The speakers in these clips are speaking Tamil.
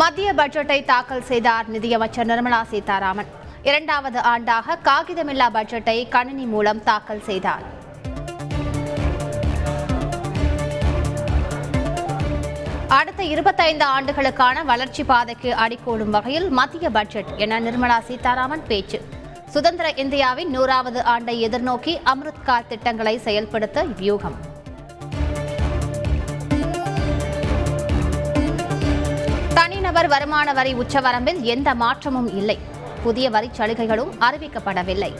மத்திய பட்ஜெட்டை தாக்கல் செய்தார் நிதியமைச்சர் நிர்மலா சீதாராமன். இரண்டாவது ஆண்டாக காகிதமில்லா பட்ஜெட்டை கணினி மூலம் தாக்கல் செய்தார். அடுத்த இருபத்தைந்து ஆண்டுகளுக்கான வளர்ச்சி பாதைக்கு அடிக்கோடும் வகையில் மத்திய பட்ஜெட் என நிர்மலா சீதாராமன் பேச்சு. சுதந்திர இந்தியாவின் நூறாவது ஆண்டை எதிர்நோக்கி அம்ருத்கார் திட்டங்களை செயல்படுத்த வியூகம். நுகர்வர் வருமான வரி உச்சவரம்பில் எந்த மாற்றமும் இல்லை. புதிய வரிச் சலுகைகளும் அறிவிக்கப்படவில்லை.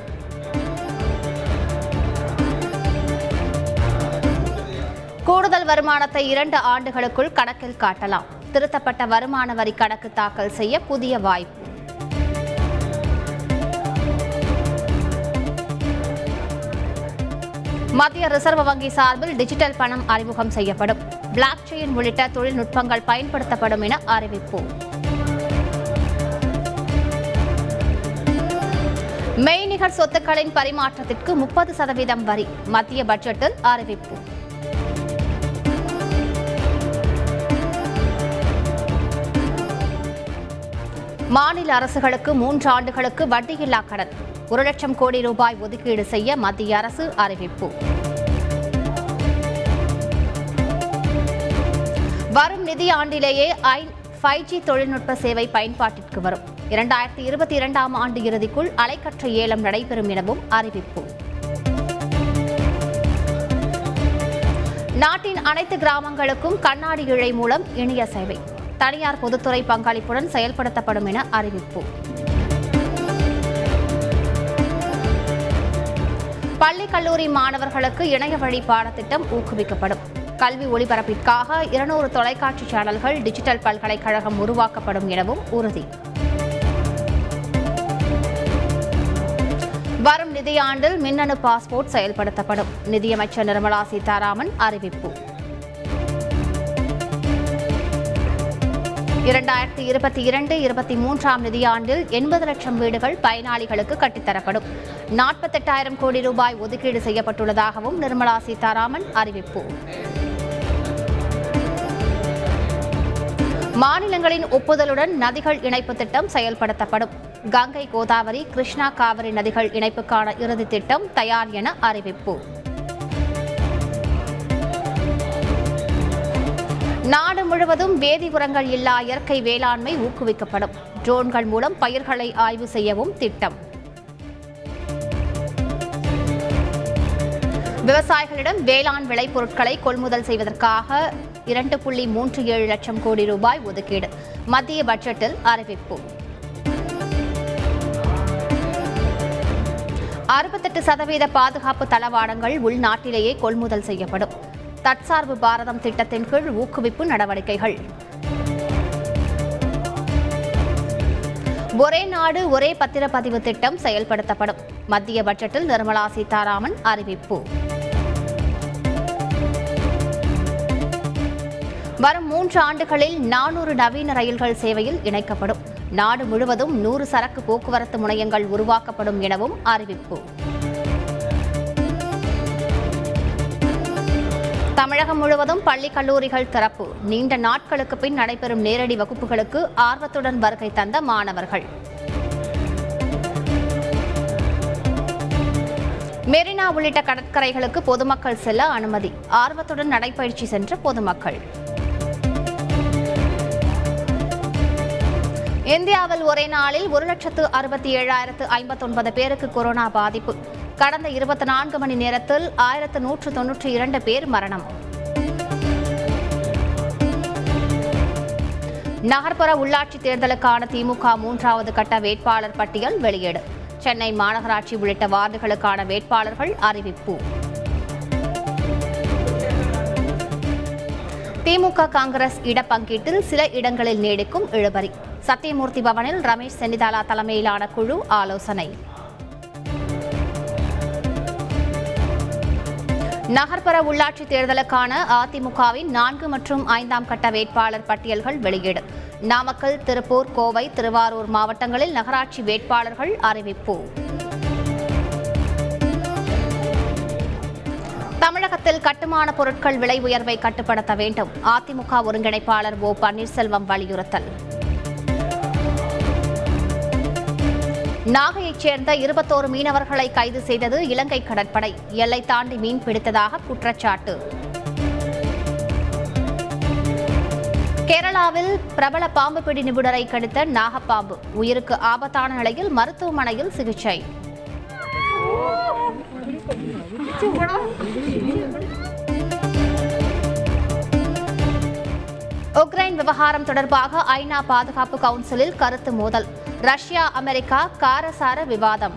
கூடுதல் வருமானத்தை இரண்டு ஆண்டுகளுக்குள் கணக்கில் காட்டலாம். திருத்தப்பட்ட வருமான வரி கணக்கு தாக்கல் செய்ய புதிய வாய்ப்பு. மத்திய ரிசர்வ் வங்கி சார்பில் டிஜிட்டல் பணம் அறிமுகம் செய்யப்படும். பிளாக் செயின் உள்ளிட்ட தொழில்நுட்பங்கள் பயன்படுத்தப்படும் என அறிவிப்பு. மெய்நிகர் சொத்துக்களின் பரிமாற்றத்திற்கு முப்பது சதவீதம் வரி மத்திய பட்ஜெட்டில் அறிவிப்பு. மாநில அரசுகளுக்கு மூன்று ஆண்டுகளுக்கு வட்டியில்லா கடன் ஒரு லட்சம் கோடி ரூபாய் ஒதுக்கீடு செய்ய மத்திய அரசு அறிவிப்பு. வரும் நிதி ஆண்டிலேயே ஐ ஃபைவ் ஜி தொழில்நுட்ப சேவை பயன்பாட்டிற்கு வரும். இரண்டாயிரத்தி இருபத்தி இரண்டாம் ஆண்டு இறுதிக்குள் அலைக்கற்ற ஏலம் நடைபெறும் எனவும் அறிவிப்பு. நாட்டின் அனைத்து கிராமங்களுக்கும் கண்ணாடி இழை மூலம் இணைய சேவை. தனியார் பொதுத்துறை பங்களிப்புடன் செயல்படுத்தப்படும் என அறிவிப்பு. பள்ளி கல்லூரி மாணவர்களுக்கு இணைய வழி பாடத்திட்டம் ஊக்குவிக்கப்படும். கல்வி ஒளிபரப்பிற்காக இருநூறு தொலைக்காட்சி சேனல்கள் டிஜிட்டல் பல்கலைக்கழகம் உருவாக்கப்படும் எனவும் உறுதி. வரும் நிதியாண்டில் மின்னணு பாஸ்போர்ட் செயல்படுத்தப்படும். நிதியமைச்சர் நிர்மலா சீதாராமன் அறிவிப்பு. இரண்டாயிரத்தி இருபத்தி இரண்டு இருபத்தி மூன்றாம் நிதியாண்டில் எண்பது லட்சம் வீடுகள் பயனாளிகளுக்கு கட்டித்தரப்படும். நாற்பத்தெட்டாயிரம் கோடி ரூபாய் ஒதுக்கீடு செய்யப்பட்டுள்ளதாகவும் நிர்மலா சீதாராமன் அறிவிப்பு. மாநிலங்களின் ஒப்புதலுடன் நதிகள் இணைப்பு திட்டம் செயல்படுத்தப்படும். கங்கை கோதாவரி கிருஷ்ணா காவிரி நதிகள் இணைப்புக்கான இறுதி திட்டம் தயார் என அறிவிப்பு. நாடு முழுவதும் வேதி உரங்கள் இல்லா இயற்கை வேளாண்மை ஊக்குவிக்கப்படும். ட்ரோன்கள் மூலம் பயிர்களை ஆய்வு செய்யவும் திட்டம். விவசாயிகளிடம் வேளாண் விளைபொருட்களை கொள்முதல் செய்வதற்காக இரண்டு புள்ளி மூன்று ஏழு லட்சம் கோடி ரூபாய் ஒதுக்கீடு. மத்திய பட்ஜெட்டில் அறிவிப்பு. அறுபத்தெட்டு சதவீத பாதுகாப்பு தளவாடங்கள் உள்நாட்டிலேயே கொள்முதல் செய்யப்படும். தற்சார்பு பாரதம் திட்டத்தின் கீழ் ஊக்குவிப்பு நடவடிக்கைகள். ஒரே நாடு ஒரே பத்திரப்பதிவு திட்டம் செயல்படுத்தப்படும். மத்திய பட்ஜெட்டில் நிர்மலா சீதாராமன் அறிவிப்பு. வரும் மூன்று ஆண்டுகளில் நானூறு நவீன ரயில்கள் சேவையில் இணைக்கப்படும். நாடு முழுவதும் நூறு சரக்கு போக்குவரத்து முனையங்கள் உருவாக்கப்படும் எனவும் அறிவிப்பு. தமிழகம் முழுவதும் பள்ளி கல்லூரிகள் திறப்பு. நீண்ட நாட்களுக்கு பின் நடைபெறும் நேரடி வகுப்புகளுக்கு ஆர்வத்துடன் வருகை தந்த மாணவர்கள். மெரினா உள்ளிட்ட கடற்கரைகளுக்கு பொதுமக்கள் செல்ல அனுமதி. ஆர்வத்துடன் நடைபயிற்சி சென்ற பொதுமக்கள். இந்தியாவில் ஒரே நாளில் ஒரு லட்சத்து அறுபத்தி ஏழாயிரத்து ஐம்பத்தொன்பது பேருக்கு கொரோனா பாதிப்பு. கடந்த இருபத்தி நான்கு மணி நேரத்தில் ஆயிரத்து நூற்று தொன்னூற்றி இரண்டு பேர் மரணம். நகர்ப்புற உள்ளாட்சி தேர்தலுக்கான திமுக மூன்றாவது கட்ட வேட்பாளர் பட்டியல் வெளியீடு. சென்னை மாநகராட்சி உள்ளிட்ட வார்டுகளுக்கான வேட்பாளர்கள் அறிவிப்பு. திமுக காங்கிரஸ் இடப்பங்கீட்டில் சில இடங்களில் நீடிக்கும் இழுபறி. சத்தியமூர்த்தி பவனில் ரமேஷ் சென்னிதாலா தலைமையிலான குழு ஆலோசனை. நகர்ப்புற உள்ளாட்சி தேர்தலுக்கான அதிமுகவின் நான்கு மற்றும் ஐந்தாம் கட்ட வேட்பாளர் பட்டியல்கள் வெளியீடு. நாமக்கல் திருப்பூர் கோவை திருவாரூர் மாவட்டங்களில் நகராட்சி வேட்பாளர்கள் அறிவிப்பு. தமிழகத்தில் கட்டுமான பொருட்கள் விலை உயர்வை கட்டுப்படுத்த வேண்டும். அதிமுக ஒருங்கிணைப்பாளர் ஓ பன்னீர்செல்வம் வலியுறுத்தல். நாகையைச் சேர்ந்த இருபத்தோரு மீனவர்களை கைது செய்தது இலங்கை கடற்படை. எல்லை தாண்டி மீன் பிடித்ததாக குற்றச்சாட்டு. கேரளாவில் பிரபல பாம்பு பிடி நிபுணரை கடித்த நாகப்பாம்பு. உயிருக்கு ஆபத்தான நிலையில் மருத்துவமனையில் சிகிச்சை. உக்ரைன் விவகாரம் தொடர்பாக ஐநா பாதுகாப்பு கவுன்சிலில் கருத்து மோதல். ரஷ்யா அமெரிக்கா காரசார விவாதம்.